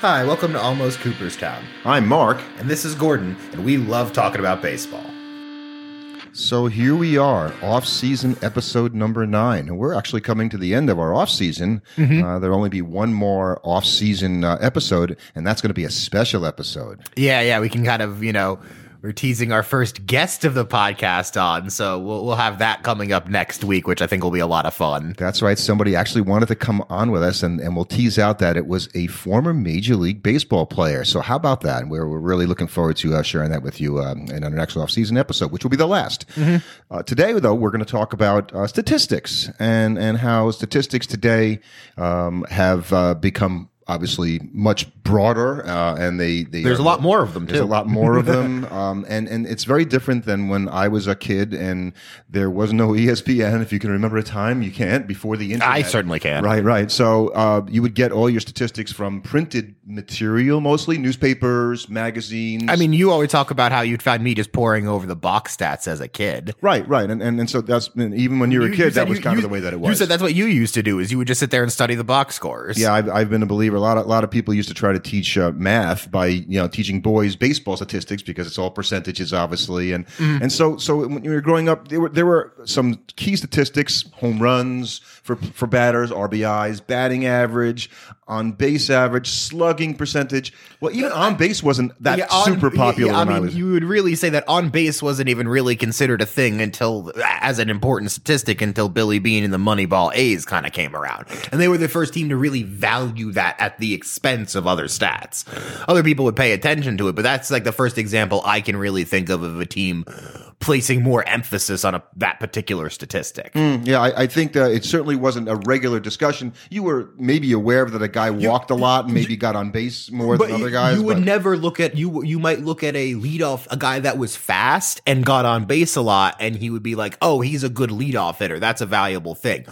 Hi, welcome to Almost Cooperstown. I'm Mark. And this is Gordon, and we love talking about baseball. So here we are, off-season episode number nine. We're actually coming to the end of our off-season. Mm-hmm. Uh, there'll only be one more off-season uh, episode, and that's going to be a special episode. Yeah, yeah, we can kind of, you know, we're teasing our first guest of the podcast on, so we'll we'll have that coming up next week, which I think will be a lot of fun. That's right. Somebody actually wanted to come on with us, and, and we'll tease out that it was a former Major League Baseball player. So how about that? And we're, we're really looking forward to uh, sharing that with you um, in our next off-season episode, which will be the last. Uh, today, though, we're going to talk about uh, statistics and and how statistics today um, have uh, become obviously much broader uh, and they, they There's are a lot more of them, there's too. a lot more of them um, and and it's very different than when I was a kid and there was no ESPN if you can remember a time you can't before the internet I certainly can. Right, right. So uh, you would get all your statistics from printed material, mostly newspapers, magazines. I mean, you always talk about how you'd find me just poring over the box stats as a kid. right, right, and and, and so that's and even when you were a kid, that was you- kind you- of the way that it was. You said that's what you used to do is you would just sit there and study the box scores. Yeah, I've, I've been a believer. A lot of a lot of people used to try to teach uh, math by you know teaching boys baseball statistics because it's all percentages, obviously, and Mm-hmm. and so so when you were growing up, there were there were some key statistics: home runs for for batters, RBIs, batting average, on base average, slugging percentage. Well, even on base wasn't that Yeah, on- super popular yeah, I I mean, was. you would really say that on base wasn't even really considered a thing until, as an important statistic, until Billy Beane and the Moneyball A's kind of came around, and they were the first team to really value that at the expense of other stats. Other people would pay attention to it, but that's like the first example I can really think of of a team placing more emphasis on a, that particular statistic. Yeah, I, I think that it certainly wasn't a regular discussion. You were maybe aware that a guy walked a lot and maybe got on base more than other guys. you would but- never look at you. You might look at a leadoff, a guy that was fast and got on base a lot, and he would be like, "Oh, he's a good leadoff hitter. That's a valuable thing."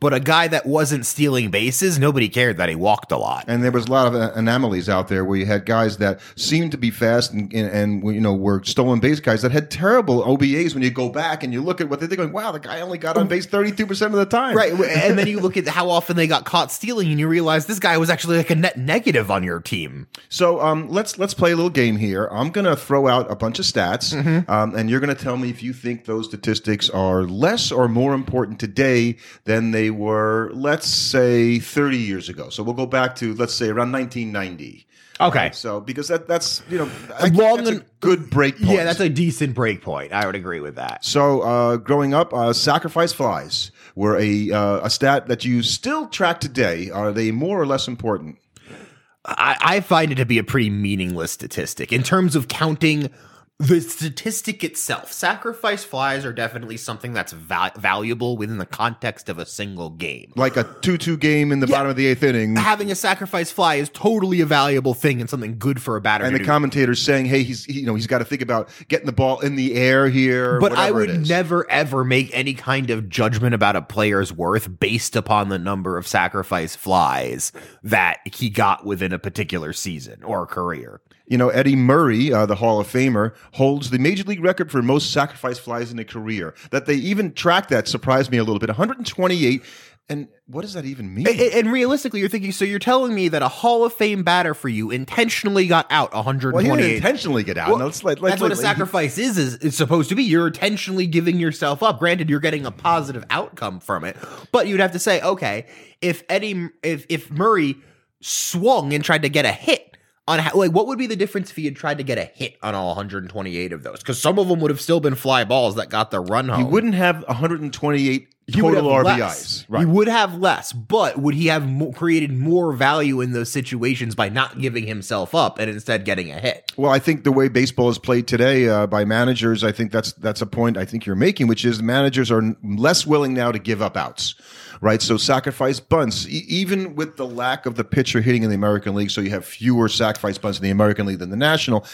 But a guy that wasn't stealing bases, nobody cared that he walked a lot. and there was a lot of uh, anomalies out there where you had guys that seemed to be fast and, and, and you know were stolen base guys that had terrible OBAs. When you go back and you look at what they're going, wow, the guy only got on base thirty two percent of the time. Right, and then you look at how often they got caught stealing, and you realize this guy was actually like a net negative on your team. So um, let's let's play a little game here. I'm going to throw out a bunch of stats, um, and you're going to tell me if you think those statistics are less or more important today than they were, let's say, 30 years ago. So we'll go back to let's say around 1990. Okay. So because that that's you know I that's a and- good break point. Yeah, that's a decent break point. I would agree with that. So, uh, growing up, uh, sacrifice flies were a uh, a stat that you still track today. Are they more or less important? I, I find it to be a pretty meaningless statistic in terms of counting the statistic itself. Sacrifice flies are definitely something that's val- valuable within the context of a single game. Like a two-two game in the bottom of the eighth inning, Having a sacrifice fly is totally a valuable thing and something good for a batter. and the do. commentators saying, "Hey, he's he, you know he's got to think about getting the ball in the air here." but I would never ever make any kind of judgment about a player's worth based upon the number of sacrifice flies that he got within a particular season or career. You know, Eddie Murray, uh, the Hall of Famer, holds the major league record for most sacrifice flies in a career. That they even track that surprised me a little bit. 128. And what does that even mean? And, and realistically, you're thinking, so you're telling me that a Hall of Fame batter for you intentionally got out well, he 128. intentionally get out. Well, No, let's let- let's that's what a sacrifice is, is. It's supposed to be. You're intentionally giving yourself up. Granted, you're getting a positive outcome from it, but you'd have to say, okay, if Eddie, if if Murray swung and tried to get a hit on how, like what would be the difference if he had tried to get a hit on all 128 of those? Because some of them would have still been fly balls that got the run home. He wouldn't have 128 He would total RBIs. less. Right. He would have less, but would he have mo- created more value in those situations by not giving himself up and instead getting a hit? Well, I think the way baseball is played today uh, by managers, I think that's that's a point I think you're making, which is managers are less willing now to give up outs, right? So sacrifice bunts, e- even with the lack of the pitcher hitting in the American League, so you have fewer sacrifice bunts in the American League than the National.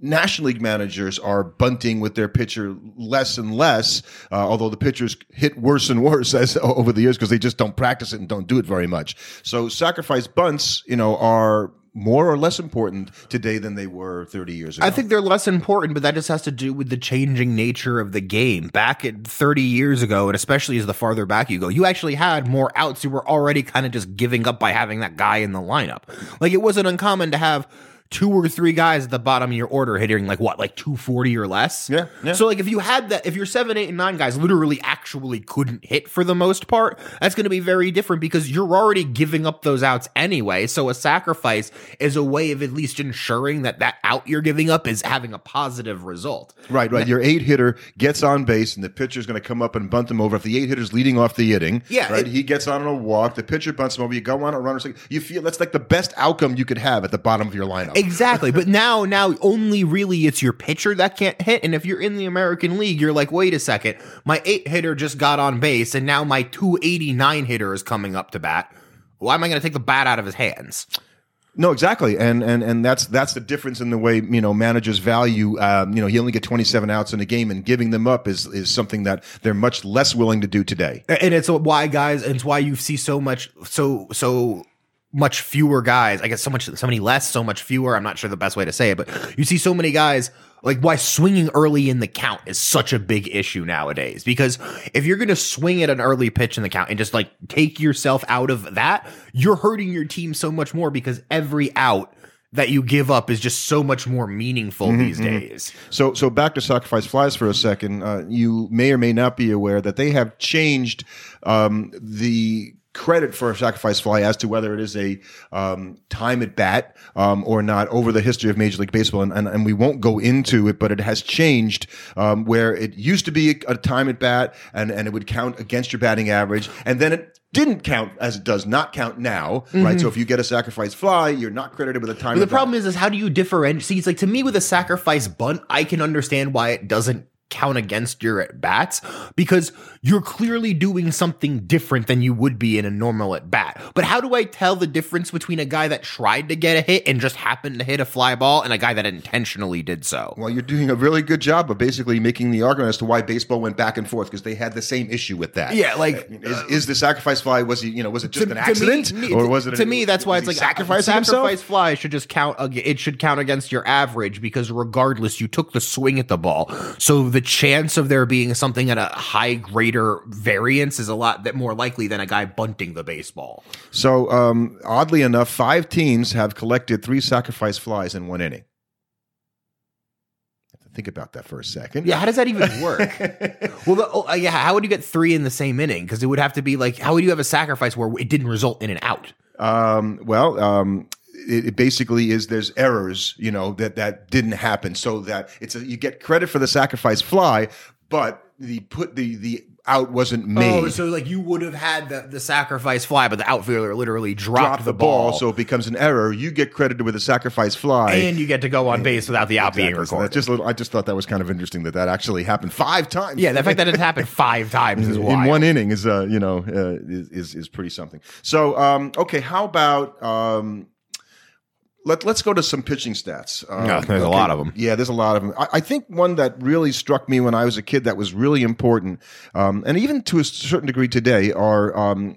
National League managers are bunting with their pitcher less and less, uh, although the pitchers hit worse and worse as over the years because they just don't practice it and don't do it very much. So sacrifice bunts, you know, are more or less important today than they were 30 years ago? I think they're less important, but that just has to do with the changing nature of the game. Back at 30 years ago, and especially as the farther back you go, you actually had more outs. You were already kind of just giving up by having that guy in the lineup. Like it wasn't uncommon to have two or three guys at the bottom of your order hitting like what, like 240 or less? Yeah, yeah. So like if you had that, if your seven, eight, and nine guys literally actually couldn't hit for the most part, that's going to be very different because you're already giving up those outs anyway. So a sacrifice is a way of at least ensuring that that out you're giving up is having a positive result. Right, right. Your eight hitter gets on base, and the pitcher's going to come up and bunt him over. If the eight hitter's leading off the inning, Yeah, right, it- he gets on a walk. The pitcher bunts him over. You go on a runner. You feel that's like the best outcome you could have at the bottom of your lineup. Exactly. but now, now only really it's your pitcher that can't hit. And if you're in the American League, you're like, wait a second, my eight hitter just got on base, and now my 289 hitter is coming up to bat. Why am I going to take the bat out of his hands? No, exactly, and and and that's that's the difference in the way you know managers value. Um, you know, you only get twenty seven outs in a game, and giving them up is is something that they're much less willing to do today. and it's why guys and it's why you see so much so so much fewer guys. I guess so much so many less so much fewer. I'm not sure the best way to say it but you see so many guys like why swinging early in the count is such a big issue nowadays. Because if you're going to swing at an early pitch in the count and just like take yourself out of that you're hurting your team so much more because every out that you give up is just so much more meaningful these days. So, so back to sacrifice flies for a second. Uh, you may or may not be aware that they have changed um, the credit for a sacrifice fly as to whether it is a um, time at bat um, or not over the history of Major League Baseball, and, and, and we won't go into it, but it has changed um, where it used to be a, a time at bat and, and it would count against your batting average, and then it didn't count as it does not count now, right? So if you get a sacrifice fly, you're not credited with a time. But the at bat. problem is, is how do you differentiate? See, it's like to me with a sacrifice bunt, I can understand why it doesn't count against your at bats because you're clearly doing something different than you would be in a normal at bat. But how do I tell the difference between a guy that tried to get a hit and just happened to hit a fly ball and a guy that intentionally did so? Well, you're doing a really good job of basically making the argument as to why baseball went back and forth because they had the same issue with that. Yeah, like, I mean, is, is the sacrifice fly was he you know was it just To- an accident me- or was it to an- me that's why it's like sacrificing sacrifice fly should just count it should count against your average because regardless you took the swing at the ball so the chance of there being something at a high greater variance is a lot that more likely than a guy bunting the baseball So um, oddly enough, five teams have collected three sacrifice flies in one inning. Think about that for a second. yeah how does that even work well the, oh, uh, yeah how would you get three in the same inning because it would have to be like how would you have a sacrifice where it didn't result in an out Um, well, um, it, it basically is there's errors, you know, that that didn't happen, so that it's a, you get credit for the sacrifice fly, but the put the the out wasn't made. Oh, so like you would have had the, the sacrifice fly, but the outfielder literally dropped, Drop the ball, so it becomes an error. You get credited with a sacrifice fly. and you get to go on base without the out being Exactly. So recorded. that's just I just thought that was kind of interesting that that actually happened five times. yeah, the fact that it happened five times is in one inning is uh you know uh, is, is is pretty something. So um okay, how about um let let's go to some pitching stats. Um, Yeah, there's a lot of them. Yeah, there's a lot of them. I, I think one that really struck me when I was a kid that was really important, um, and even to a certain degree today, are um,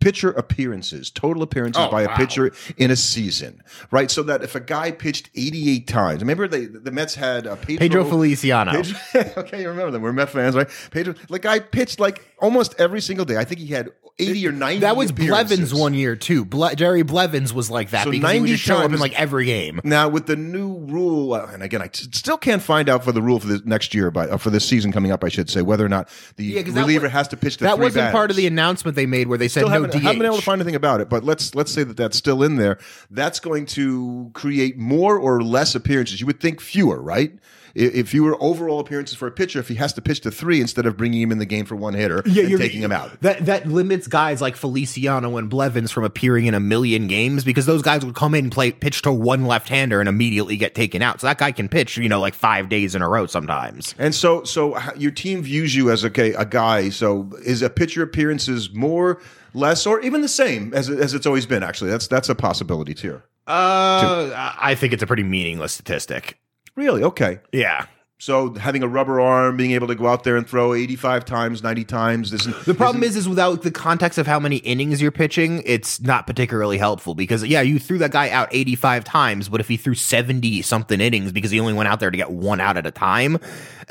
pitcher appearances, total appearances Oh, by a wow. pitcher in a season, right? So that if a guy pitched 88 times, remember they the Mets had uh, Pedro, Pedro Feliciano. Pedro- okay, you remember them. We're Met fans, right? Pedro, the guy pitched like almost every single day. I think he had 80 or 90 that was appearances. Blevins one year too. Ble- Jerry Blevins was like that So because he would 90 just show up in like every game. Now with the new rule, uh, and again, I t- still can't find out for the rule for the next year, but uh, for this season coming up, I should say, whether or not the that reliever wa- has to pitch the That three wasn't part of the announcement they made where they said no haven't, DH. haven't been able to find anything about it, but let's let's say that that's still in there. That's going to create more or less appearances. You would think fewer, right? If fewer overall appearances for a pitcher, if he has to pitch to three instead of bringing him in the game for one hitter and you're- taking him out. That that limits guys like Feliciano and Blevins from appearing in a million games because those guys would come in, play pitch to one left hander, and immediately get taken out. So that guy can pitch, you know, like five days in a row sometimes. And so, so your team views you as okay, a guy. So, is a pitcher appearances more, less, or even the same as as it's always been? Actually, that's that's a possibility too. Uh, I think it's a pretty meaningless statistic. Really? Okay. Yeah. So having a rubber arm, being able to go out there and throw 85 times, 90 times. This, The problem is, is without the context of how many innings you're pitching, it's not particularly helpful because yeah, you threw that guy out 85 times, but if he threw 70 something innings because he only went out there to get one out at a time,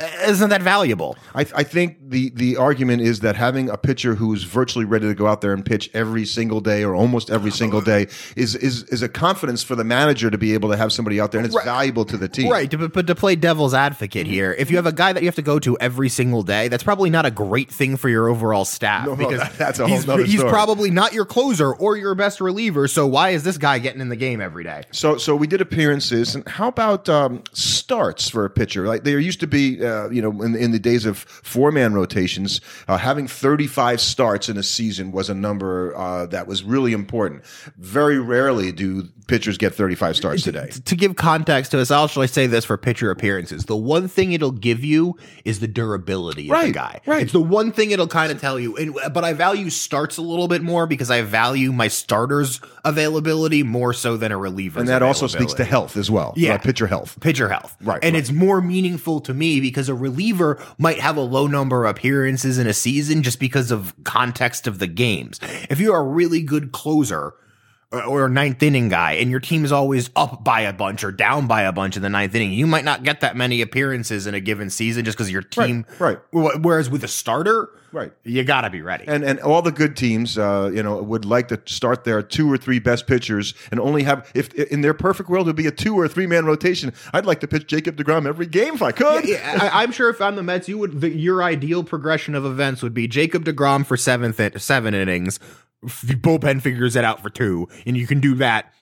uh, isn't that valuable? I, I think the the argument is that having a pitcher who's virtually ready to go out there and pitch every single day or almost every single day is is is a confidence for the manager to be able to have somebody out there and it's valuable to the team. Right, but, but to play devil's advocate here, if you have a guy that you have to go to every single day, that's probably not a great thing for your overall staff no, because that- that's a whole he's, nother he's story. probably not your closer or your best reliever. So why is this guy getting in the game every day? So, so we did appearances, and how about um, starts for a pitcher? Like there used to be, uh, you know, in, in the days of four man rotations, uh, having thirty five starts in a season was a number uh, that was really important. Very rarely do pitchers get thirty five starts today. to give context to us, I'll actually say this for pitcher appearances. The one thing it'll give you is the durability of Right, the guy. right. It's the one thing it'll kind of tell you. And, but I value starts a little bit more because I value my starters availability more so than a reliever. And that also speaks to health as well. Yeah. pitcher health. pitcher health. Right, And right. it's more meaningful to me because a reliever might have a low number of appearances in a season just because of context of the games. If you're a really good closer or- or a ninth inning guy and your team is always up by a bunch or down by a bunch in the ninth inning, you might not get that many appearances in a given season just because your team. right. Wh- Whereas with a starter, Right. you got to be ready. And and all the good teams, uh, you know, would like to start their two or three best pitchers and only have if in their perfect world it would be a two or three man rotation. I'd like to pitch Jacob Degrom every game if I could. Yeah, I, I'm sure if I'm the Mets, you would the, your ideal progression of events would be Jacob Degrom for seventh in- seven innings, f- the bullpen figures it out for two, and you can do that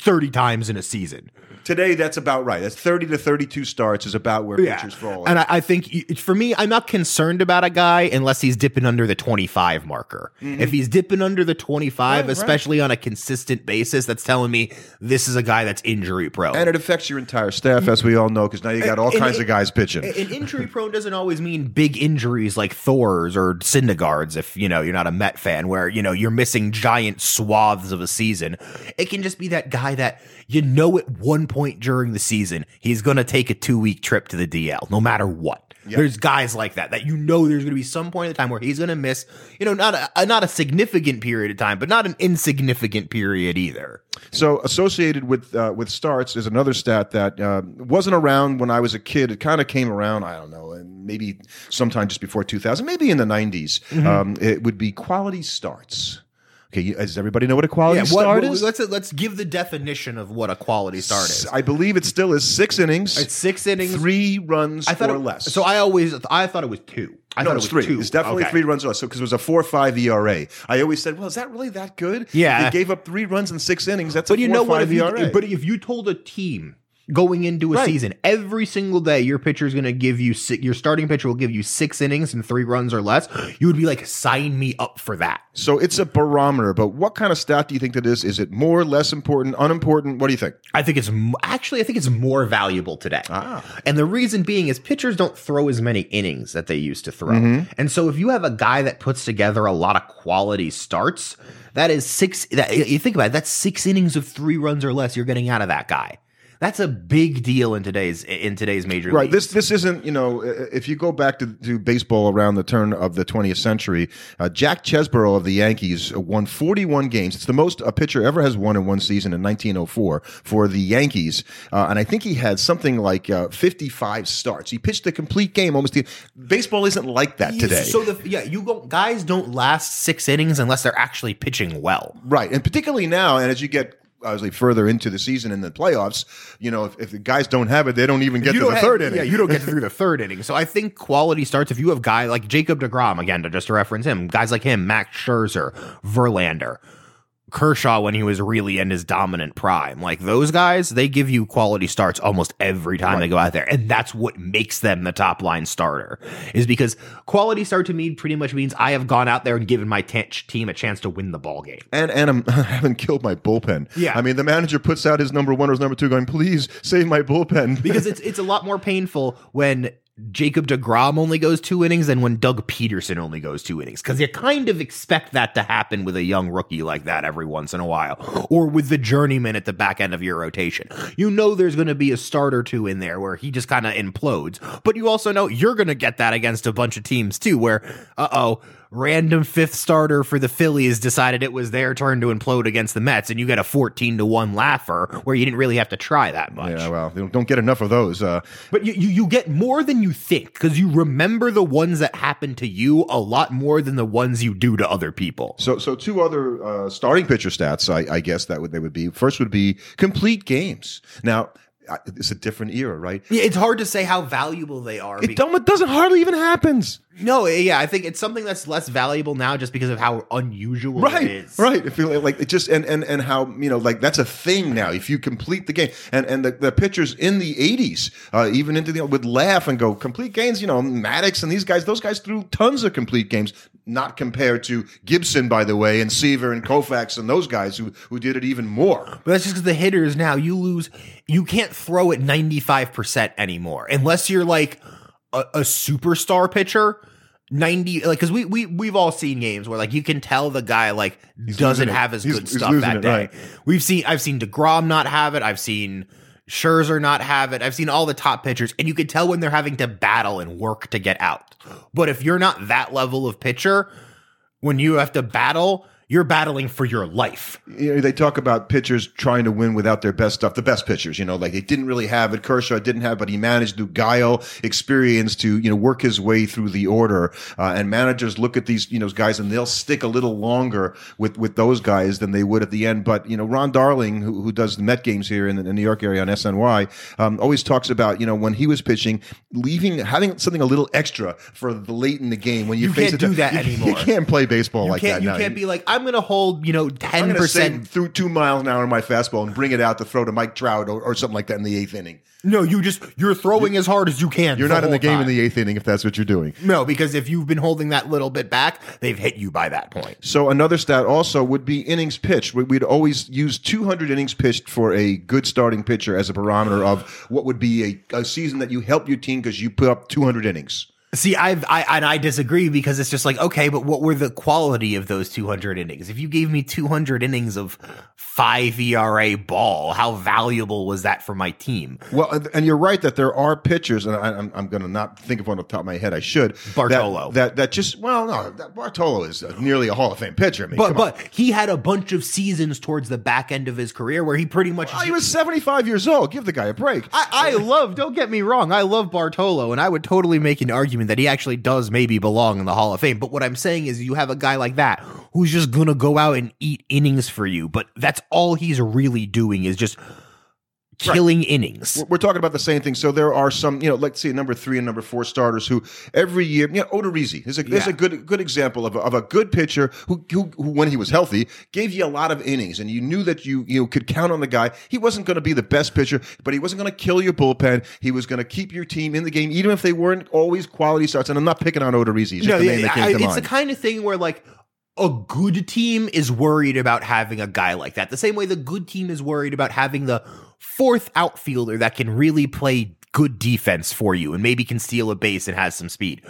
thirty times in a season. Today, that's about right. That's thirty to thirty-two starts is about where pitchers fall. and I, I think for me, I'm not concerned about a guy unless he's dipping under the 25 marker. If he's dipping under the 25, Mm-hmm. Right, right. especially on a consistent basis, that's telling me this is a guy that's injury prone. and it affects your entire staff, as we all know, because now you got all And kinds it- of guys pitching. And injury prone doesn't always mean big injuries like Thor's or Syndergaard's if, you know, you're not a Met fan where, you know, you're missing giant swaths of a season. It can just be that guy that you know at one point during the season he's going to take a 2-week trip to the DL no matter what. There's guys like that that you know there's going to be some point in the time where he's going to miss, you know, not a, not a significant period of time, but not an insignificant period either. So associated with uh, with starts is another stat that uh, wasn't around when I was a kid. It kind of came around. I don't know, and maybe sometime just before 2000, maybe in the 90s. Mm-hmm. Um, it would be quality starts. Okay, does everybody know what a quality what- start is? let's let's give the definition of what a quality start is. I believe it still is six innings, It's six innings, three runs I thought or it, less. So I always I thought it was two. I no, thought it was three. two. It's definitely Okay. three runs or less. So because it was a four-five ERA, I always said, "Well, is that really that good?" Yeah. they gave up three runs in six innings. That's But a you know what? If you, ERA. but if you told a team going into a Right. season every single day your pitcher is going to give you si- your starting pitcher will give you six innings and three runs or less, you would be like, sign me up for that. So it's a barometer, but what kind of stat do you think that is? Is it more, less important, unimportant? What do you think? I think it's actually I think it's more valuable today. Ah. And the reason being is pitchers don't throw as many innings that they used to throw. Mm-hmm. And so if you have a guy that puts together a lot of quality starts, that is six that you think about it, that's six innings of 3 runs or less you're getting out of that guy. That's a big deal in today's in today's major Right. league. This this isn't you know if you go back to, to baseball around the turn of the 20th century, uh, Jack Chesborough of the Yankees won 41 games. It's the most a pitcher ever has won in one season in 1904 for the Yankees, uh, and I think he had something like uh, 55 starts. He pitched a complete game almost. The, baseball isn't like that today. So the yeah, you go guys don't last 6 innings unless they're actually pitching well. Right, and particularly now, and as you get obviously further into the season in the playoffs, you know, if, if the guys don't have it, they don't even get you to the have- third inning. Yeah, you don't get through the third inning. So I think quality starts if you have guy like Jacob DeGrom again to just to reference him, guys like him, Max Scherzer, Verlander, Kershaw when he was really in his dominant prime. Like those guys, they give you quality starts almost every time they go out there. And that's what makes them the top line starter. Is because quality start to me pretty much means I have gone out there and given my t- team a chance to win the ball game. and and I'm, I haven't killed my bullpen. Yeah. I mean the manager puts out his number one or his number two, going, "Please save my bullpen." because it's it's a lot more painful when Jacob DeGrom only goes two innings and when Doug Peterson only goes two innings. Cause you kind of expect that to happen with a young rookie like that every once in a while. Or with the journeyman at the back end of your rotation. You know there's gonna be a start or two in there where he just kind of implodes. But you also know you're gonna get that against a bunch of teams too, where uh oh, random fifth starter for the Phillies decided it was their turn to implode against the Mets, and you get a 14 to 1 laugher where you didn't really have to try that much. Yeah, well, they don't- get enough of those. Uh, But you, you, you get more than you think because you remember the ones that happen to you a lot more than the ones you do to other people. so, so two other uh, starting pitcher stats, I, I guess that would they would be. First would be complete games. Now, it's a different era, right? Yeah, it's hard to say how valuable they are. It, don't, it doesn't hardly even happens. no, yeah, I think it's something that's less valuable now just because of how unusual it Right, is. right. If you like, it just and and and how you know, like that's a thing now. If you complete the game, and and the, the pitchers in the '80s, uh, even into the would laugh and go complete games. You know, Maddux and these guys, those guys threw tons of complete games. Not compared to Gibson, by the way, and Seaver and Koufax and those guys who who did it even more. But that's just because the hitters now you lose. You can't throw at ninety five percent anymore unless you're like a, a superstar pitcher. Ninety like because we we we've all seen games where like you can tell the guy like doesn't have as He's- good he's stuff that it, day. right. We've seen I've seen Degrom not have it. I've seen Scherzer not have it. I've seen all the top pitchers, and you can tell when they're having to battle and work to get out. But if you're not that level of pitcher, when you have to battle, you're battling for your life. you know, they talk about pitchers trying to win without their best stuff. The best pitchers, you know, like he didn't really have it. Kershaw didn't have, but he managed through guile, experience to you know work his way through the order. Uh, and managers look at these you know guys and they'll stick a little longer with with those guys than they would at the end. But you know, Ron Darling, who, who does the Met games here in the, in New York area on SNY, um, always talks about you know when he was pitching, leaving having something a little extra for the late in the game when you, You face can't it. do that you, anymore. You can't play baseball You like that you now. can't be like I'm going to hold you know ten going to say percent. through two miles an hour in my fastball and bring it out to throw to Mike Trout or, or something like that in the eighth inning. No, you just you're throwing as hard as you can. You're not in the game in the eighth inning if that's what you're doing. no because if you've been holding that little bit back, they've hit you by that point. So another stat also would be innings pitched. We- We'd always use 200 innings pitched for a good starting pitcher as a barometer of what would be a, a season that you help your team because you put up 200 innings. See, I've I and I disagree because it's just like okay, but what were the quality of those 200 innings? If you gave me 200 innings of five ERA ball, how valuable was that for my team? Well, and- and you're right that there are pitchers, and I, I'm, I'm going to not think of one off the top of my head. I should Bartolo. That, that that just well, no, that Bartolo is nearly a Hall of Fame pitcher. I mean, But come on. but he had a bunch of seasons towards the back end of his career where he pretty much Oh, he was 75 years old. Give the guy a break. I, I love, don't get me wrong, I love Bartolo, and I would totally make an argument that he actually does maybe belong in the Hall of Fame. But what I'm saying is, you have a guy like that who's just gonna go out and eat innings for you, but that's all he's really doing is just killing innings. We're- talking about the same thing. So there are some, you know, let's see, number three and number four starters who every year, you know, Odorizzi is a, is a good good example of a, of a good pitcher who, who, who, when he was healthy, gave you a lot of innings, and you knew that you you could count on the guy. He wasn't going to be the best pitcher, but he wasn't going to kill your bullpen. He was going to keep your team in the game, even if they weren't always quality starts. And I'm not picking on Odorizzi; it's No, the yeah, that came I- it's mind. the kind of thing where like a good team is worried about having a guy like that. The same way the good team is worried about having the fourth outfielder that can really play good defense for you and maybe can steal a base and has some speed.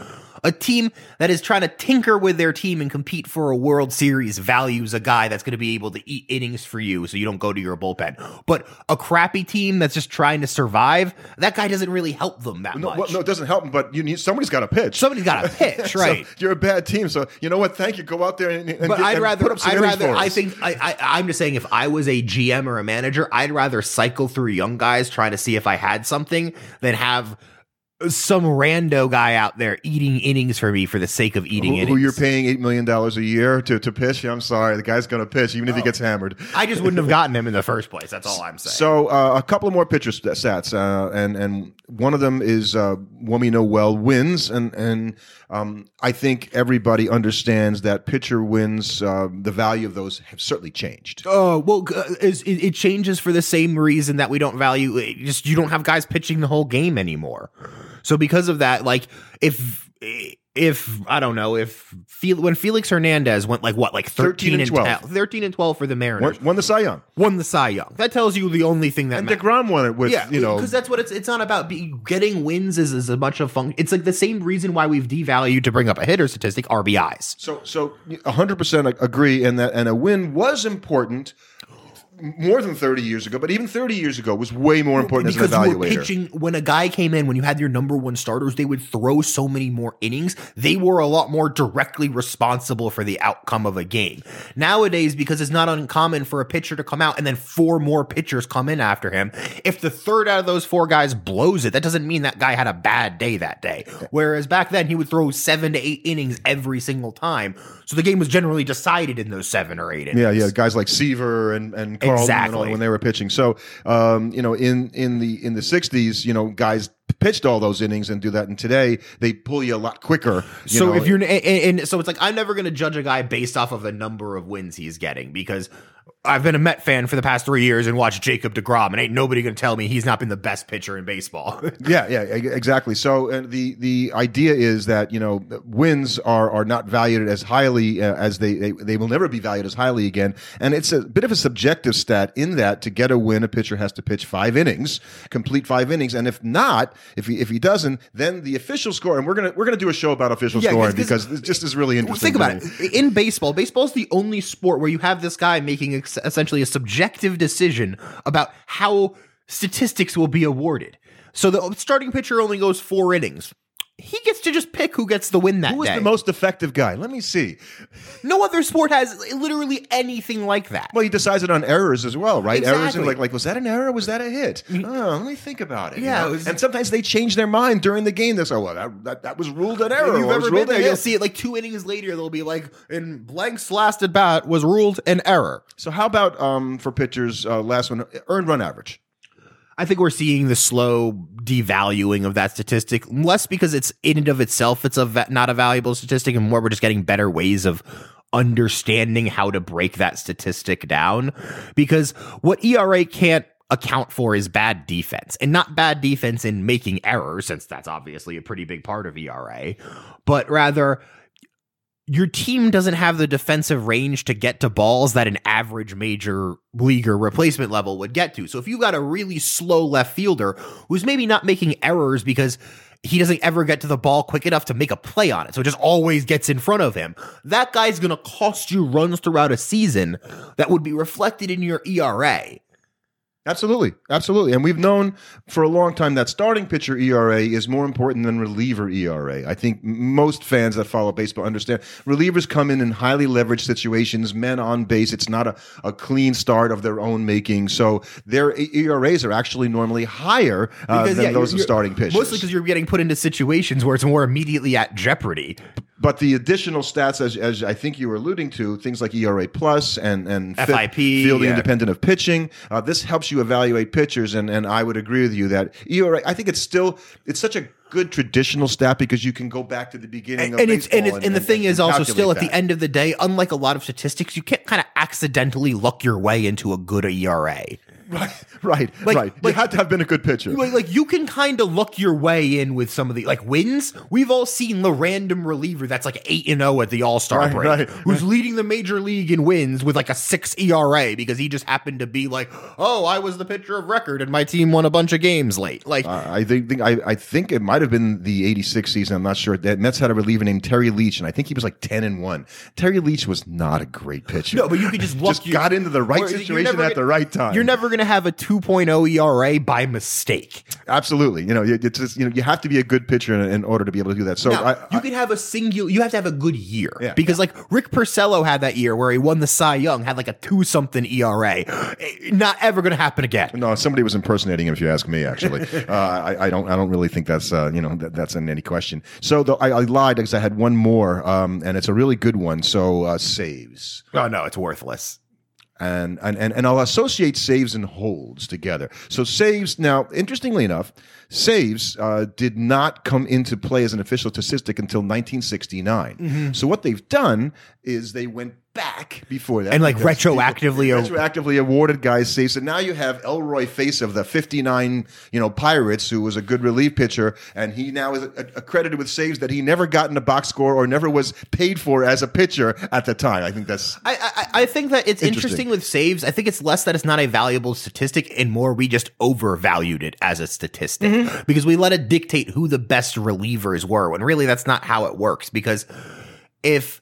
A team that is trying to tinker with their team and compete for a World Series values a guy that's going to be able to eat innings for you so you don't go to your bullpen. But a crappy team that's just trying to survive, that guy doesn't really help them that no, much. well, no, it doesn't help him, but you need somebody's got to pitch. Somebody's got to pitch, So right? you're a bad team, so you know what? Thank you. Go out there and, and, But get- I'd rather, put up some I'd rather, I think, I, I, I'm just saying, if I was a GM or a manager, I'd rather cycle through young guys trying to see if I had something than have some rando guy out there eating innings for me for the sake of eating who, innings. who you're paying eight million dollars a year to, to pitch. I'm sorry, the guy's going to pitch even if he gets hammered. I just wouldn't have gotten him in the first place. That's all I'm saying. So uh, a couple of more pitcher stats, uh, and and one of them is uh, one we know well wins, and and um, I think everybody understands that pitcher wins. Uh, the value of those have certainly changed. Oh well, uh, it, it changes for the same reason that we don't value. It just you don't have guys pitching the whole game anymore. So because of that, like if if I don't know if Fel- when Felix Hernandez went like what like 13, 13 and 12. 12, 13 and 12 for the Mariners Won, won the Cy Young. won the Cy Young. That tells you the only thing that And matters. Degrom won it with Yeah, you know because that's what it's. It's not about be, getting wins. Is as much of fun. It's like the same reason why we've devalued to bring up a hitter statistic RBIs. So, so 100% agree, and that and a win was important more than 30 years ago, but even 30 years ago was way more important as an because you were pitching when a guy came in when you had your number one starters they would throw so many more innings. They were a lot more directly responsible for the outcome of a game. Nowadays because it's not uncommon for a pitcher to come out and then four more pitchers come in after him if the third out of those four guys blows it that doesn't mean that guy had a bad day that day. Whereas back then he would throw seven to eight innings every single time. So the game was generally decided in those seven or eight innings Yeah, yeah, guys like Seaver and and Carlton and all, Exactly. when they were pitching. So, um, you know, in in the in the '60s, you know, guys pitched all those innings and do that, and today they pull you a lot quicker. so know. if you're and, and so it's like I'm never going to judge a guy based off of the number of wins he's getting because I've been a Met fan for the past three years and watched Jacob Degrom, and ain't nobody going to tell me he's not been the best pitcher in baseball. Yeah, yeah, exactly. So uh, the the idea is that you know wins are are not valued as highly uh, as they, they they will never be valued as highly again, and it's a bit of a subjective stat in that to get a win, a pitcher has to pitch five innings, complete five innings, and if not, if he if he doesn't, then the official score, and we're gonna we're gonna do a show about official Yeah, scoring 'cause- 'cause- this just is really interesting. Think about me. it. In baseball, baseball is the only sport where you have this guy making ex- essentially a subjective decision about how statistics will be awarded. So the starting pitcher only goes four innings. He gets to just pick who gets the win that Who was day. the most effective guy? Let me see. no other sport has literally anything like that. Well, he decides it on errors as well, right? Errors Exactly. like, like was that an error? Was that a hit? Oh, let me think about it. you Yeah, know? it was- and sometimes they change their mind during the game. They say, "Well, that, that, that was ruled an error." If you've or it was ever been ruled a there, you'll see it like two innings later. They'll be like, "In blank's last at bat was ruled an error." So, how about um, for pitchers? Uh, last one, earned run average. I think we're seeing the slow devaluing of that statistic, less because it's in and of itself it's a va- not a valuable statistic, and more we're just getting better ways of understanding how to break that statistic down. Because what ERA can't account for is bad defense, and not bad defense in making errors, since that's obviously a pretty big part of ERA, but rather your team doesn't have the defensive range to get to balls that an average major leaguer replacement level would get to. So if you've got a really slow left fielder who's maybe not making errors because he doesn't ever get to the ball quick enough to make a play on it. So it just always gets in front of him. That guy's going to cost you runs throughout a season that would be reflected in your ERA. Absolutely, absolutely. And we've known for a long time that starting pitcher ERA is more important than reliever ERA. I think most fans that follow baseball understand relievers come in in highly leveraged situations, men on base. It's not a, a clean start of their own making. So their ERAs are actually normally higher uh, Because, than yeah, those you're- of starting pitchers. Mostly because you're getting put into situations where it's more immediately at jeopardy. But the additional stats, as, as I think you were alluding to, things like ERA plus and and FIP, fielding yeah. independent of pitching, uh, this helps you evaluate pitchers. And and I would agree with you that ERA. I think it's still it's such a good traditional stat because you can go back to the beginning of and it's and, it's, and the thing is also still at the end of the day, unlike a lot of statistics, you can't kind of accidentally luck your way into a good ERA. That. right, right, Like- right. you had to have been a good pitcher. Like, like you can kind of luck your way in with some of the like wins. We've all seen the random reliever that's like eight and zero at the All Star Right, break, right, who's leading the major league in wins with like a six ERA because he just happened to be like, oh, I was the pitcher of record and my team won a bunch of games late. Like, Uh, I think, think I, I think it might have been the '86 season. I'm not sure. The Mets had a reliever named Terry Leach, and I think he was like 10 and one. Terry Leach was not a great pitcher. No, but you could just luck just your- got into the right situation at the gonna- right time. you're never going to have a 2.0 ERA by mistake. absolutely. You know, you, it's just, you know, you have to be a good pitcher in, in order to be able to do that. So Now, I, you could have a single, You have to have a good year Yeah. because, like Rick Porcello had that year where he won the Cy Young, had like a two something ERA. Not ever going to happen again. no, somebody was impersonating him. If you ask me, actually, uh, I, I don't. I don't really think that's uh, you know that, that's in any question. So the, I, I lied because I had one more, um, and it's a really good one. So uh, saves. Oh no, it's worthless. And and and, and I'll associate saves and holds together. So saves now, interestingly enough, saves uh, did not come into play as an official statistic until 1969. So what they've done is they went back before that, And, like, retroactively- people- retroactively awarded guys saves. So now you have Elroy Face of the '59, you know, Pirates, who was a good relief pitcher, and he now is accredited with saves that he never got in a box score or never was paid for as a pitcher at the time. I think that's I, I I think that it's Interesting. interesting. with saves. I think it's less that it's not a valuable statistic and more we just overvalued it as a statistic Mm-hmm. because we let it dictate who the best relievers were when really that's not how it works. Because if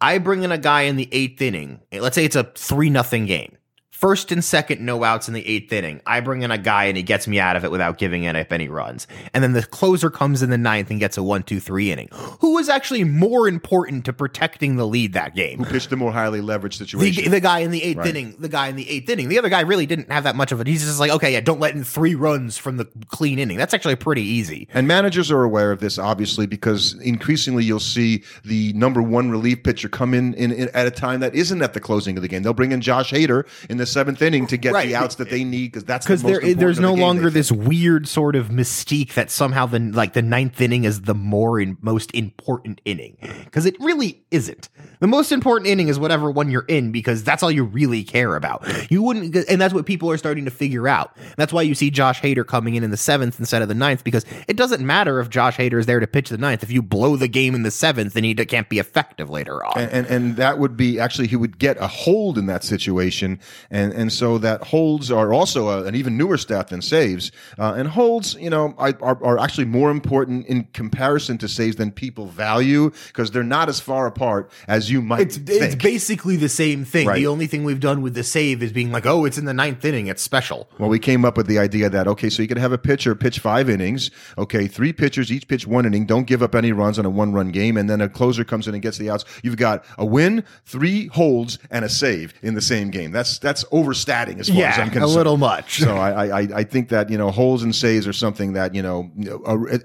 I bring in a guy in the eighth inning, let's say it's a three nothing game. First and second, no outs in the eighth inning. I bring in a guy and he gets me out of it without giving in up any runs. And then the closer comes in the ninth and gets a one, two, three inning. Who is actually more important to protecting the lead that game? who pitched a more highly leveraged the, situation. the guy in the eighth Right. inning, the guy in the eighth inning. The other guy really didn't have that much of it. He's just like, okay, yeah, don't let in three runs from the clean inning. That's actually pretty easy. And managers are aware of this, obviously, because increasingly you'll see the number one relief pitcher come in, in, in at a time that isn't at the closing of the game. They'll bring in Josh Hader in the seventh inning to get Right. the outs that they need because that's Because most there, there's no the longer this weird sort of mystique that somehow the like the ninth inning is the more in, most important inning. Because it really isn't. The most important inning is whatever one you're in because that's all you really care about. You wouldn't, and that's what people are starting to figure out. That's why you see Josh Hader coming in in the seventh instead of the ninth because it doesn't matter if Josh Hader is there to pitch the ninth. If you blow the game in the seventh, then he can't be effective later on. and, and and that would be actually he would get a hold in that situation, and and so that holds are also a, an even newer stat than saves, uh, and holds you know are, are are actually more important in comparison to saves than people value because they're not as far apart as you might It's think. it's basically the same thing. Right. The only thing we've done with the save is being like, oh, it's in the ninth inning. It's special. Well, we came up with the idea that okay, so you could have a pitcher pitch five innings. Okay, three pitchers each pitch one inning. Don't give up any runs on a one-run game, and then a closer comes in and gets the outs. You've got a win, three holds, and a save in the same game. That's that's overstating as far as I'm concerned. a little much. So I, I I think that you know holds and saves are something that you know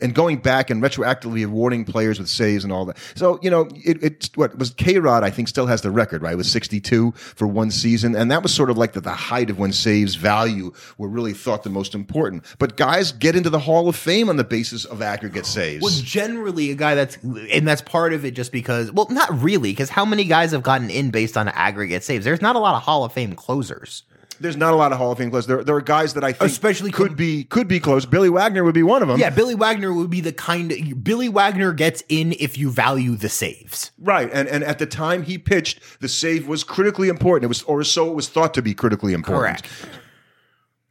and going back and retroactively awarding players with saves and all that. So you know it, it's what was K Rod I think still has the record right. It was 62 for one season, and that was sort of like the, the height of when saves value were really thought the most important. But guys get into the Hall of Fame on the basis of aggregate saves. Well, generally a guy that's and that's part of it just because well not really because how many guys have gotten in based on aggregate saves there's not a lot of hall of fame closers There's not a lot of Hall of Fame close. There, there are guys that I think Especially could com- be could be close. Billy Wagner would be one of them. yeah billy wagner would be the kind of billy wagner gets in if you value the saves Right, and and at the time he pitched, the save was critically important. It was, or so it was thought to be critically important. correct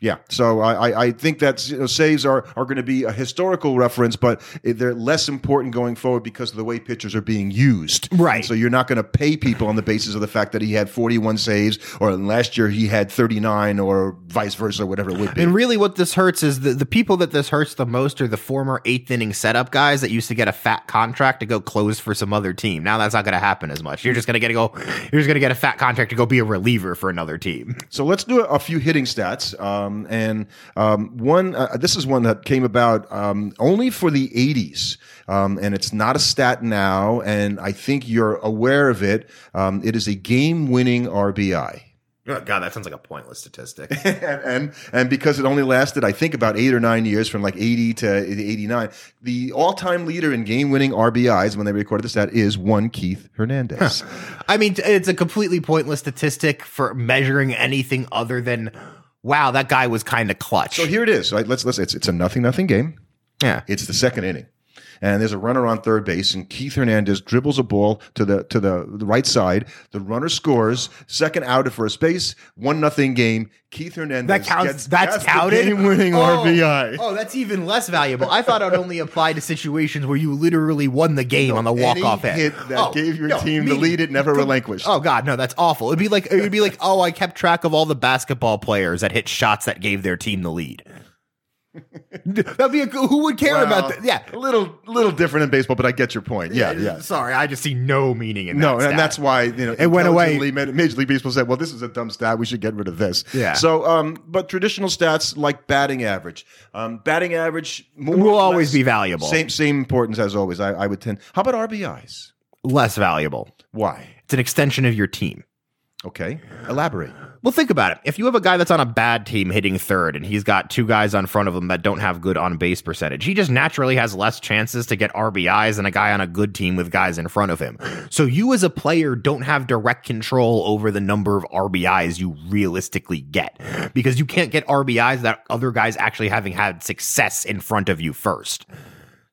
Yeah, so I I, think that you know, saves are are going to be a historical reference, but they're less important going forward because of the way pitchers are being used. Right. So you're not going to pay people on the basis of the fact that he had 41 saves, or last year he had 39, or vice versa, whatever it would be. And really, what this hurts is the, the people that this hurts the most are the former eighth inning setup guys that used to get a fat contract to go close for some other team. Now that's not going to happen as much. You're just going to get to go. You're just going to get a fat contract to go be a reliever for another team. So let's do a, a few hitting stats. Um, and um, one, uh, this is one that came about um, only for the 80s. Um, and it's not a stat now. And I think you're aware of it. Um, it is a game winning RBI. Oh, God, that sounds like a pointless statistic. and, and and because it only lasted, I think, about eight or nine years, from like eighty to eighty nine, the all time leader in game winning RBIs when they recorded the stat is one Keith Hernandez. I mean, it's a completely pointless statistic for measuring anything other than, wow, that guy was kind of clutch. so here it is. Right? Let's let's. It's it's a nothing nothing game. yeah. It's the second inning. And there's a runner on third base, and Keith Hernandez dribbles a ball to the to the, the right side. The runner scores. Second out at first base. One nothing game. Keith Hernandez. That counts. gets- that's gets counted. Game-winning oh, RBI. Oh, that's even less valuable. I thought it would only apply to situations where you literally won the game on the walk off hit. that Oh, gave your no, team the lead, it never relinquished. Oh God, no, that's awful. It'd be like it would be like, oh, I kept track of all the basketball players that hit shots that gave their team the lead. That'd be a who would care Well, about that? Yeah, a little little different in baseball, but I get your point. Yeah, yeah. Sorry, I just see no meaning in No, that. and that's why you know It went away. intelligently, Major League Baseball said, "Well, this is a dumb stat. We should get rid of this." Yeah. So, um, but traditional stats like batting average, um, batting average more Will or always less- be valuable. Same same importance as always. I, I would tend. How about RBIs? less valuable. Why? It's an extension of your team. Okay, elaborate. Well, think about it. If you have a guy that's on a bad team hitting third and he's got two guys on front of him that don't have good on base percentage, he just naturally has less chances to get RBIs than a guy on a good team with guys in front of him. So you as a player don't have direct control over the number of RBIs you realistically get because you can't get RBIs that other guys actually having had success in front of you first.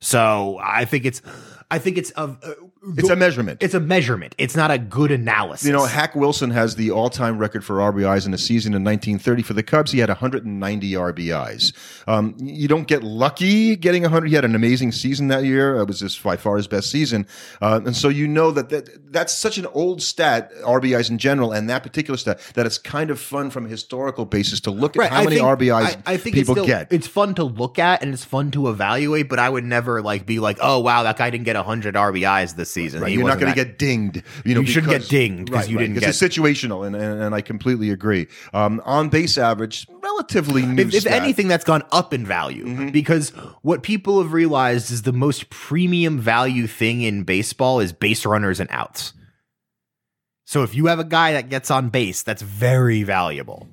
So I think it's, I think it's of uh, It's a measurement. it's a measurement. It's not a good analysis. You know, Hack Wilson has the all-time record for RBIs in a season in 1930 for the Cubs. He had 190 RBIs. Um, you don't get lucky getting 100. He had an amazing season that year. It was just by far his best season, uh, and so you know that, that that's such an old stat, RBIs in general, and that particular stat that it's kind of fun from a historical basis to look at how I many think- RBIs I, I think people it's still, get. It's fun to look at and it's fun to evaluate, but I would never like be like, oh wow, that guy didn't get hundred RBIs this season. Right, you're not going to get dinged. You know, You shouldn't get dinged because- 'cause you didn't It's get- situational, and, and, and I completely agree. Um, on base average, relatively new. If, if anything, that's gone up in value Mm-hmm. because what people have realized is the most premium value thing in baseball is base runners and outs. So if you have a guy that gets on base, that's very valuable.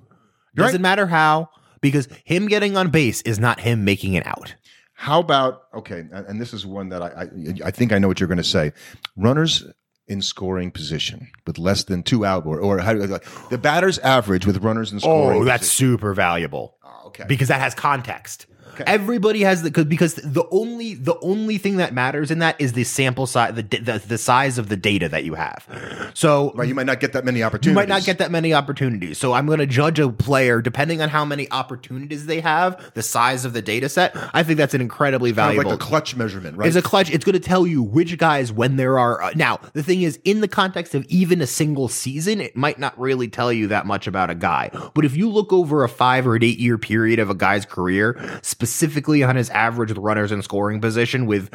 Doesn't matter how, because him getting on base is not him making an out. How about okay? And, this is one that I, I I think I know what you're going to say. Runners in scoring position with less than two out, or or how the batter's average with runners in oh, scoring. Oh, that's position. super valuable. Oh, okay. because that has context. Everybody has the cause, because the only the only thing that matters in that is the sample size the, the the size of the data that you have. So right, you might not get that many opportunities. you might not get that many opportunities. So I'm going to judge a player depending on how many opportunities they have, the size of the data set. I think that's an incredibly Kind of valuable. like a clutch measurement, right? It's a clutch. It's going to tell you which guys when there are. Uh, now, the thing is, in the context of even a single season, it might not really tell you that much about a guy. But if you look over a five or an eight year period of a guy's career, specifically on his average runners in scoring position with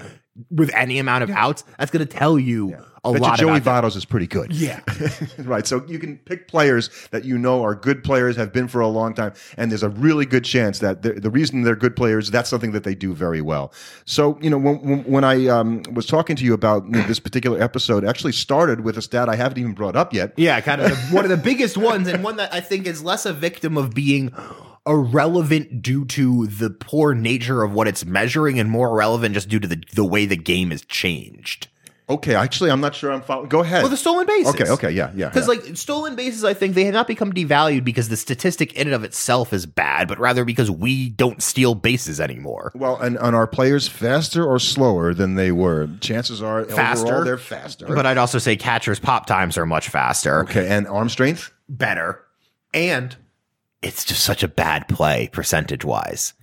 with any amount of outs, that's going to tell you a Bet lot Joey. Votto's is pretty good. Yeah. right. So you can pick players that you know are good players, have been for a long time, and there's a really good chance that the the reason they're good players, that's something that they do very well. So you know, when when, when I um, was talking to you about you know, this particular episode, actually started with a stat I haven't even brought up yet. Yeah, kind of the, one of the biggest ones, and one that I think is less a victim of being irrelevant due to the poor nature of what it's measuring, and more relevant just due to the the way the game has changed. Okay, actually, I'm not sure I'm following. Go ahead. Well, the stolen bases. okay, okay, yeah, yeah. Because yeah. like stolen bases, I think they have not become devalued because the statistic in and of itself is bad, but rather because we don't steal bases anymore. well, and, and are players faster or slower than they were? Chances are, Faster. overall, they're faster. But I'd also say catchers' pop times are much faster, okay, and arm strength. better, and it's just such a bad play percentage wise.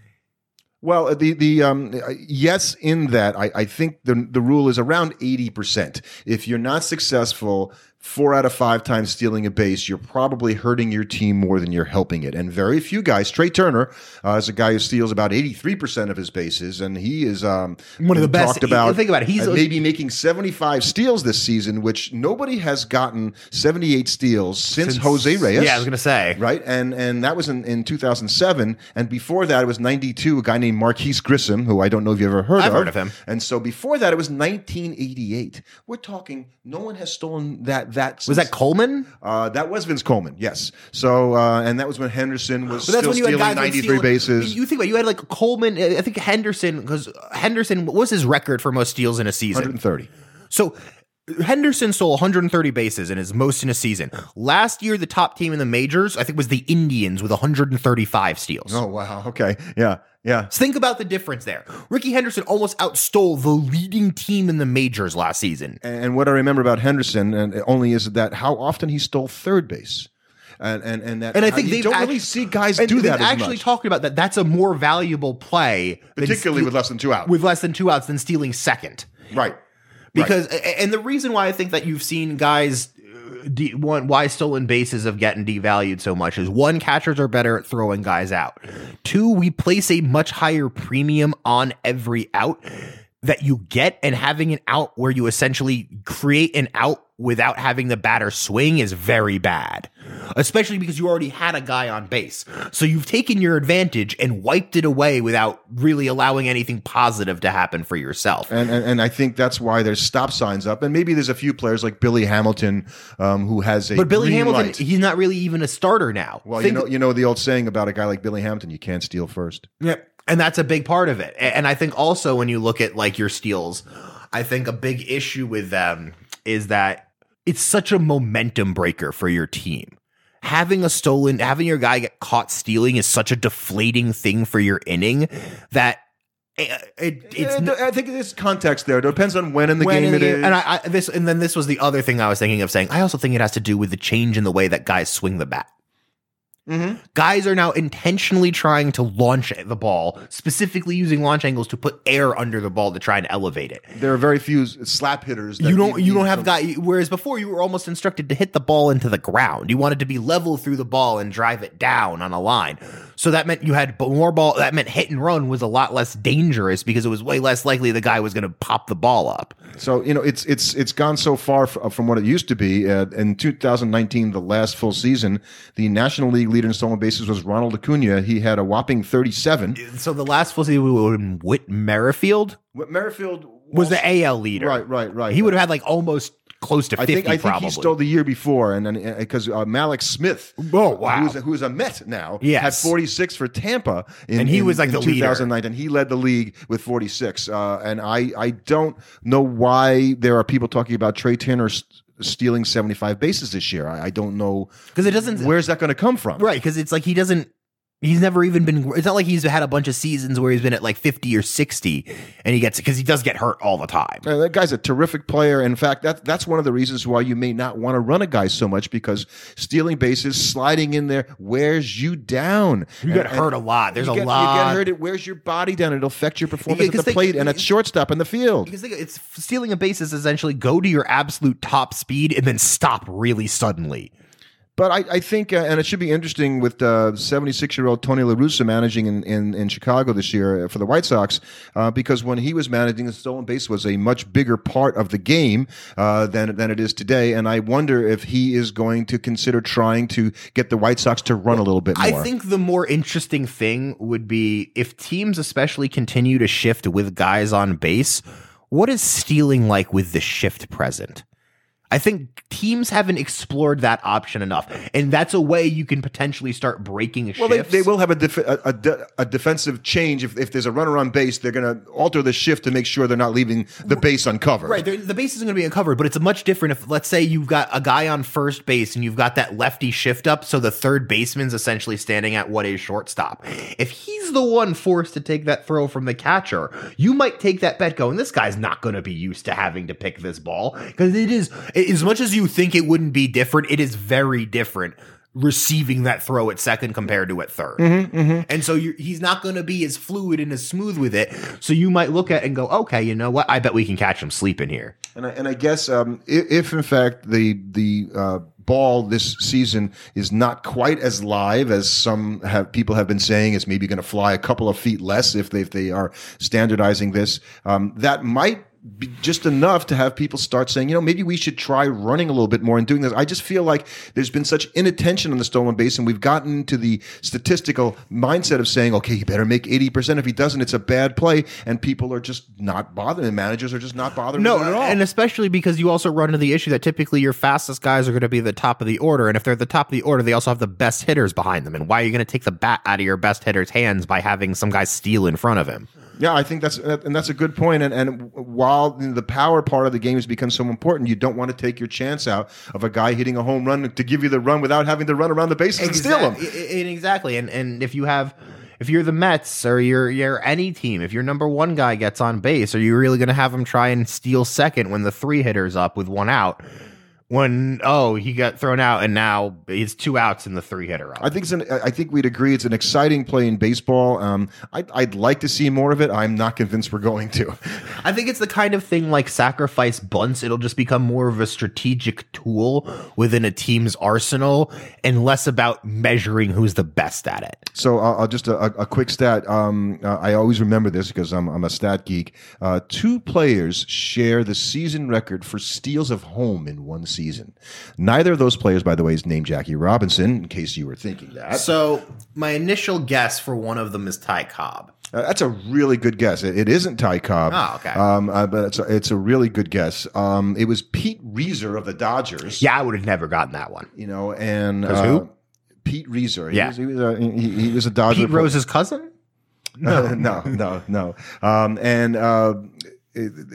Well, the the um, yes, in that I, I think the the rule is around eighty percent. If you're not successful four out of five times stealing a base, you're probably hurting your team more than you're helping it. And very few guys. Trea Turner uh, is a guy who steals about eighty three percent of his bases, and he is um, One of the best- Talked about. think about it, he's- uh, maybe making seventy five steals this season, which nobody has gotten seventy eight steals since, Jose Reyes. Yeah, I was gonna say. Right, and and that was in, in 2007, and before that it was 92. A guy named Marquise Grissom, who I don't know if you ever heard I've of. heard of him. And so before that it was 1988. We're talking. No one has stolen that. That Was that Coleman? Uh, that was Vince Coleman. Yes. So uh, and that was when Henderson was still when you had stealing 93 bases. You think about it, you had like Coleman. I think Henderson because Henderson what was his record for most steals in a season. 130. So Henderson stole 130 bases in his most in a season. Last year, the top team in the majors, I think, was the Indians with 135 steals. Oh wow. Okay. Yeah. Yeah. So think about the difference there. Rickey Henderson almost outstole the leading team in the majors last season. And what I remember about Henderson, and only is that how often he stole third base. And and and that And I think they've don't act- really see guys and do that actually much. talking about that. That's a more valuable play, particularly ste- with less than two outs. with less than two outs than stealing second. right. Because a- and the reason why I think that you've seen guys uh, de- one why stolen bases have gotten devalued so much is one catchers are better at throwing guys out. Two, we place a much higher premium on every out that you get and having an out where you essentially create an out without having the batter swing is very bad, especially because you already had a guy on base. So you've taken your advantage and wiped it away without really allowing anything positive to happen for yourself. And, and and I think that's why there's stop signs up, and maybe there's a few players like Billy Hamilton um, who has a But Billy Hamilton, light. he's not really even a starter now. Well, Think- you know, you know the old saying about a guy like Billy Hamilton: you can't steal first. Yeah. And that's a big part of it. And I think also when you look at like your steals, I think a big issue with them is that it's such a momentum breaker for your team. Having a stolen, having your guy get caught stealing is such a deflating thing for your inning that eh, eh, it, it, it's I think there's context there. It depends on when in the when game in the- is. And I, I this and then this was the other thing I was thinking of saying. I also think it has to do with the change in the way that guys swing the bat. Mhm. Guys are now intentionally trying to launch the ball, specifically using launch angles to put air under the ball to try and elevate it. There are very few slap hitters. That You don't you don't have guy whereas before you were almost instructed to hit the ball into the ground. You wanted to be level through the ball and drive it down on a line. So that meant you had more ball that meant hit and run was a lot less dangerous because it was way less likely the guy was going to pop the ball up. So you know, it's it's it's gone so far from what it used to be. Uh, in 2019, the last full season, the National League leader in stolen bases was Ronald Acuna. He had a whopping 37. So the last full season we were in Whit Merrifield Whit Merrifield was also- the AL leader. right, right, right. He would have had like almost close to I 50 think I think probably. he stole the year before, and then because uh, Mallex Smith, Oh, wow. who's a, who's a Met now, Yes. had 46 for Tampa, in, And he in- was like the leader. 2009, and he led the league with 46. Uh, and I I don't know why there are people talking about Trea Turner stealing 75 bases this year. I, I don't know Because it doesn't where's that going to come from. Right, because it's like he doesn't. He's never even been. It's not like he's had a bunch of seasons where he's been at like fifty or sixty, and he gets because he does get hurt all the time. Uh, that guy's a terrific player. In fact, that that's one of the reasons why you may not want to run a guy so much because stealing bases, sliding in there, wears you down. You get And- hurt a lot. There's a get, lot. You get hurt. It wears your body down. It'll affect your performance Yeah, at the they- plate and at shortstop in the field. Because think, it's stealing a base is essentially go to your absolute top speed and then stop really suddenly. But I, I think, uh, and it should be interesting with 76 year old Tony La Russa managing in, in, in Chicago this year uh, for the White Sox, uh, because when he was managing, the stolen base was a much bigger part of the game uh, than, than it is today. And I wonder if he is going to consider trying to get the White Sox to run a little bit more. I think the more interesting thing would be if teams, especially, continue to shift with guys on base. What is stealing like with the shift present? I think teams haven't explored that option enough, and that's a way you can potentially start breaking shifts. Well, they, they will have a, def- a, a, de- a defensive change if, if there's a runner on base. They're going to alter the shift to make sure they're not leaving the base uncovered. Right, the base isn't going to be uncovered, but it's much different if, let's say, you've got a guy on first base and you've got that lefty shift up, so the third baseman's essentially standing at what is shortstop. If he's the one forced to take that throw from the catcher, you might take that bet going, this guy's not going to be used to having to pick this ball because it is, as much as you think it wouldn't be different, it is very different receiving that throw at second compared to at 3rd And so you're, he's not going to be as fluid and as smooth with it. So you might look at it and go, okay, you know what? I bet we can catch him sleeping here. And I, and I guess um, if, if in fact the the uh, ball this season is not quite as live as some have people have been saying, it's maybe going to fly a couple of feet less if they if they are standardizing this. Um, that might be just enough to have people start saying, you know, maybe we should try running a little bit more and doing this. I just feel like there's been such inattention on the stolen base, and we've gotten to the statistical mindset of saying, okay, he better make 80%. If he doesn't, it's a bad play. And people are just not bothering. And managers are just not bothering No, at all. and especially because you also run into the issue that typically your fastest guys are going to be the top of the order, and if they're at the top of the order, they also have the best hitters behind them. And why are you going to take the bat out of your best hitter's hands by having some guy steal in front of him? Yeah, I think that's and that's a good point. And and while the power part of the game has become so important, you don't want to take your chance out of a guy hitting a home run to give you the run without having to run around the bases and steal him. Exact- i- i- Exactly, and and if you have. If you're the Mets or you're you're any team, if your number one guy gets on base, are you really going to have him try and steal second when the three hitter's up with one out? When oh he got thrown out and now it's two outs in the three hitter. I think it's an. I think we'd agree it's an exciting play in baseball. Um, I'd, I'd like to see more of it. I'm not convinced we're going to. I think it's the kind of thing like sacrifice bunts. It'll just become more of a strategic tool within a team's arsenal and less about measuring who's the best at it. So uh, I'll just a, a quick stat. Um, uh, I always remember this because I'm, I'm a stat geek. Uh, two players share the season record for steals of home in one season. Neither of those players, by the way, is named Jackie Robinson. In case you were thinking that. So my initial guess for one of them is Ty Cobb. Uh, that's a really good guess. It, it isn't Ty Cobb. Oh, okay. Um, uh, but it's a, it's a really good guess. Um, it was Pete Reiser of the Dodgers. Yeah, I would have never gotten that one. You know, and uh, who? Pete Reiser. He Yeah. was, he was a he, he was a Dodger. Pete Rose's cousin? No, no, no, no. Um, and uh, it- it's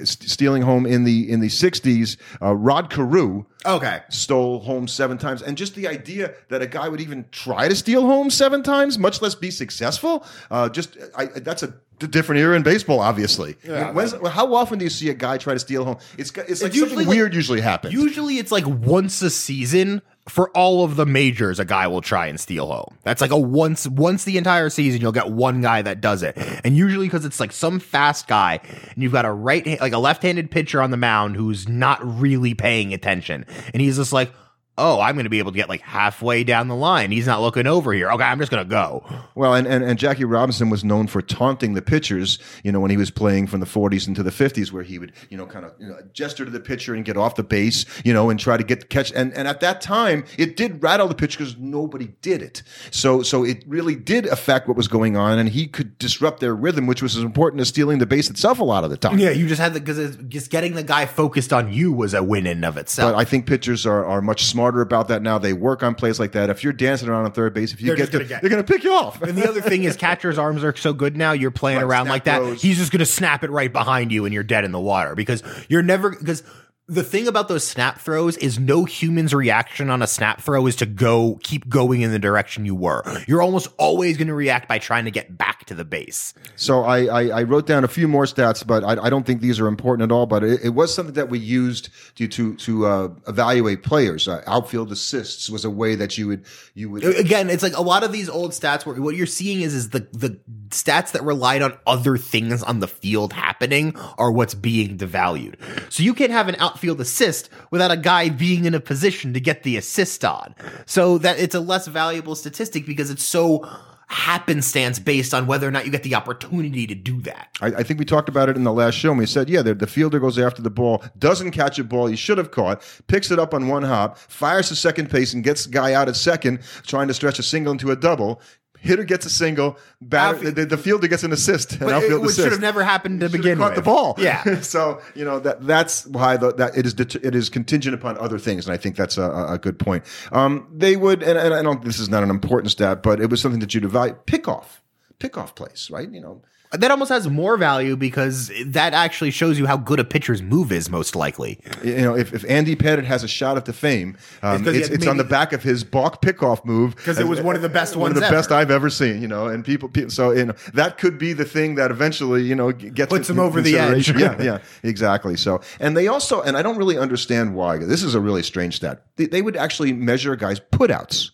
stealing home in the in the '60s, uh, Rod Carew Okay. stole home seven times, and just the idea that a guy would even try to steal home seven times, much less be successful, uh, just I, that's a different era in baseball. Obviously, Yeah. How often do you see a guy try to steal home? It's it's like usually something like- weird usually happens. Usually it's like once a season for all of the majors a guy will try and steal home. That's like a once once the entire season you'll get one guy that does it. And usually cuz it's like some fast guy and you've got a right like a left-handed pitcher on the mound who's not really paying attention. And he's just like Oh, I'm going to be able to get like halfway down the line. He's not looking over here. Okay, I'm just going to go. Well, and, and, and Jackie Robinson was known for taunting the pitchers, you know, when he was playing from the 40s into the 50s, where he would, you know, kind of you know, gesture to the pitcher and get off the base, you know, and try to get the catch. And, and at that time, it did rattle the pitcher because nobody did it. So, so it really did affect what was going on, and he could disrupt their rhythm, which was as important as stealing the base itself a lot of the time. Yeah, you just had the because just getting the guy focused on you was a win in of itself. But I think pitchers are, are much smarter about that now. They work on plays like that. If you're dancing around on third base, if you They're get, to, get- they're going to pick you off. And the other thing is, catcher's arms are so good now. You're playing Right, around like that. throws. He's just going to snap it right behind you, and you're dead in the water because you're never because. The thing about those snap throws is no human's reaction on a snap throw is to go keep going in the direction you were. You're almost always going to react by trying to get back to the base. So I, I, I wrote down a few more stats, but I, I don't think these are important at all. But it, it was something that we used to to to uh, evaluate players. Uh, outfield assists was a way that you would you would. Again, it's like a lot of these old stats where what you're seeing is is the the stats that relied on other things on the field happening are what's being devalued. So you can't have an outfield assist without a guy being in a position to get the assist on. So that it's a less valuable statistic because it's so happenstance based on whether or not you get the opportunity to do that. I, I think we talked about it in the last show. And we said, yeah, the, the fielder goes after the ball, doesn't catch a ball he should have caught, picks it up on one hop, fires to second base, and gets the guy out at second, trying to stretch a single into a double. Hitter gets a single, batter, Outfield- the, the fielder gets an assist, an But it, outfield which assist. should have never happened to begin caught with. the ball. Yeah. so you know that that's why the, that it is det- it is contingent upon other things, and I think that's a, a- good point. Um, they would, and, and I don't. This is not an important stat, but it was something that you'd evaluate. Pick off, pick off place, right? You know, That almost has more value because that actually shows you how good a pitcher's move is most likely. you know, if, if Andy Pettitte has a shot at the fame, um, 'cause he it's, it's on the back of his balk pickoff move because it was one of the best one of ones the best. I've ever seen. You know, and people, people so you know that could be the thing that eventually you know gets Puts him over the edge. yeah, yeah, exactly. So, and they also, and I don't really understand why. This is a really strange stat. They, they would actually measure guys' putouts.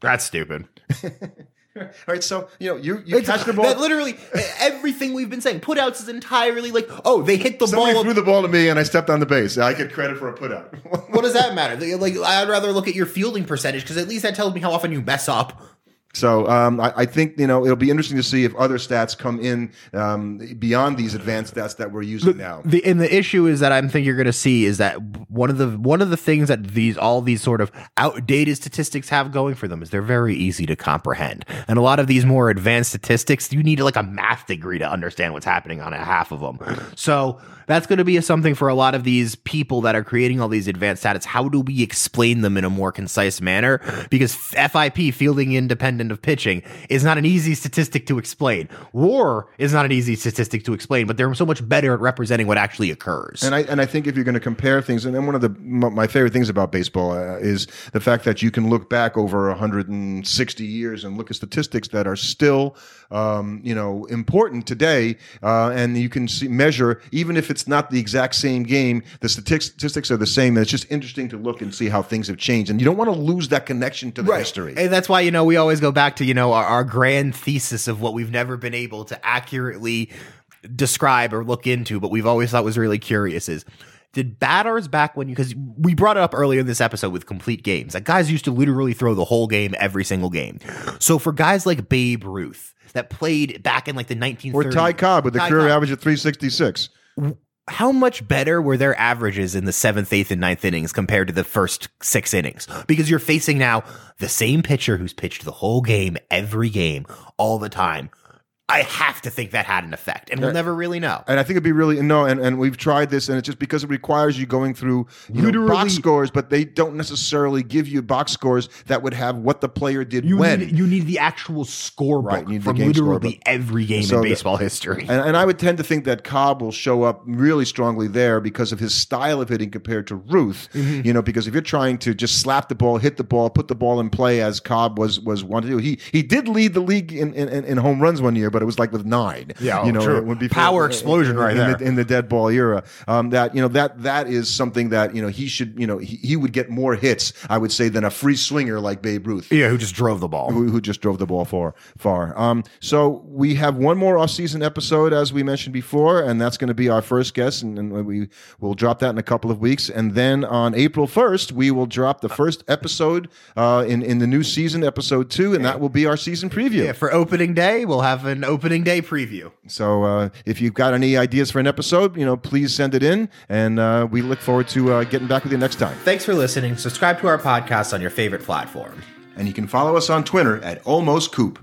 That's stupid. All right, so you know you you It's, catch the ball. That literally everything we've been saying. Putouts is entirely like, oh, they hit the Somebody ball. threw the ball to me and I stepped on the base. I get credit for a putout. what does that matter? Like, I'd rather look at your fielding percentage because at least that tells me how often you mess up. So um, I, I think you know it'll be interesting to see if other stats come in um, beyond these advanced stats that we're using now. The and the issue is that I'm think you're going to see is that one of the one of the things that these all these sort of outdated statistics have going for them is they're very easy to comprehend. And a lot of these more advanced statistics, you need like a math degree to understand what's happening on a half of them. So that's going to be a, something for a lot of these people that are creating all these advanced stats. How do we explain them in a more concise manner? Because FIP, fielding independent of pitching is not an easy statistic to explain. War is not an easy statistic to explain, but they're so much better at representing what actually occurs. And I and I think if you're going to compare things, and then one of the my favorite things about baseball uh, is the fact that you can look back over 160 years and look at statistics that are still, um, you know, important today, uh, and you can see measure even if it's not the exact same game, the statistics are the same. And it's just interesting to look and see how things have changed, and you don't want to lose that connection to the history. And that's why, you know, we always go back to, you know, our, our grand thesis of what we've never been able to accurately describe or look into, but we've always thought was really curious is did batters back when you, because we brought it up earlier in this episode with complete games, that guys used to literally throw the whole game every single game. So for guys like Babe Ruth that played back in like the 1930s. Or Ty Cobb with a career Cobb. average of 366. How much better were their averages in the seventh, eighth, and ninth innings compared to the first six innings? Because you're facing now the same pitcher who's pitched the whole game, every game, all the time. I have to think that had an effect, and we'll never really know. And I think it'd be really no, and, and we've tried this, and it's just because it requires you going through you know, box scores, but they don't necessarily give you box scores that would have what the player did You when. need, you need the actual scorebook Right, you need the from game literally scorebook. every game So in the- baseball history. and, and I would tend to think that Cobb will show up really strongly there because of his style of hitting compared to Ruth. Mm-hmm. You know, because if you're trying to just slap the ball, hit the ball, put the ball in play as Cobb was was wanted to do, he he did lead the league in, in, in home runs one year, but it was like with nine. Yeah, you know, true. it would be Power explosion right in there. The, in the dead ball era. Um, that you know that that is something that you know he should you know he, he would get more hits, I would say, than a free swinger like Babe Ruth yeah, who just drove the ball. who, who just drove the ball far, far. Um, so we have one more off-season episode, as we mentioned before, and that's going to be our first guest, and, and we will drop that in a couple of weeks. And then on April first, we will drop the first episode uh, in in the new season, episode two, and that will be our season preview. Yeah, for opening day, we'll have an opening day preview. So uh, if you've got any ideas for an episode, you know, please send it in, and uh, we look forward to uh, getting back with you next time. Thanks for listening. Subscribe to our podcast on your favorite platform. And you can follow us on Twitter at Almost Coop.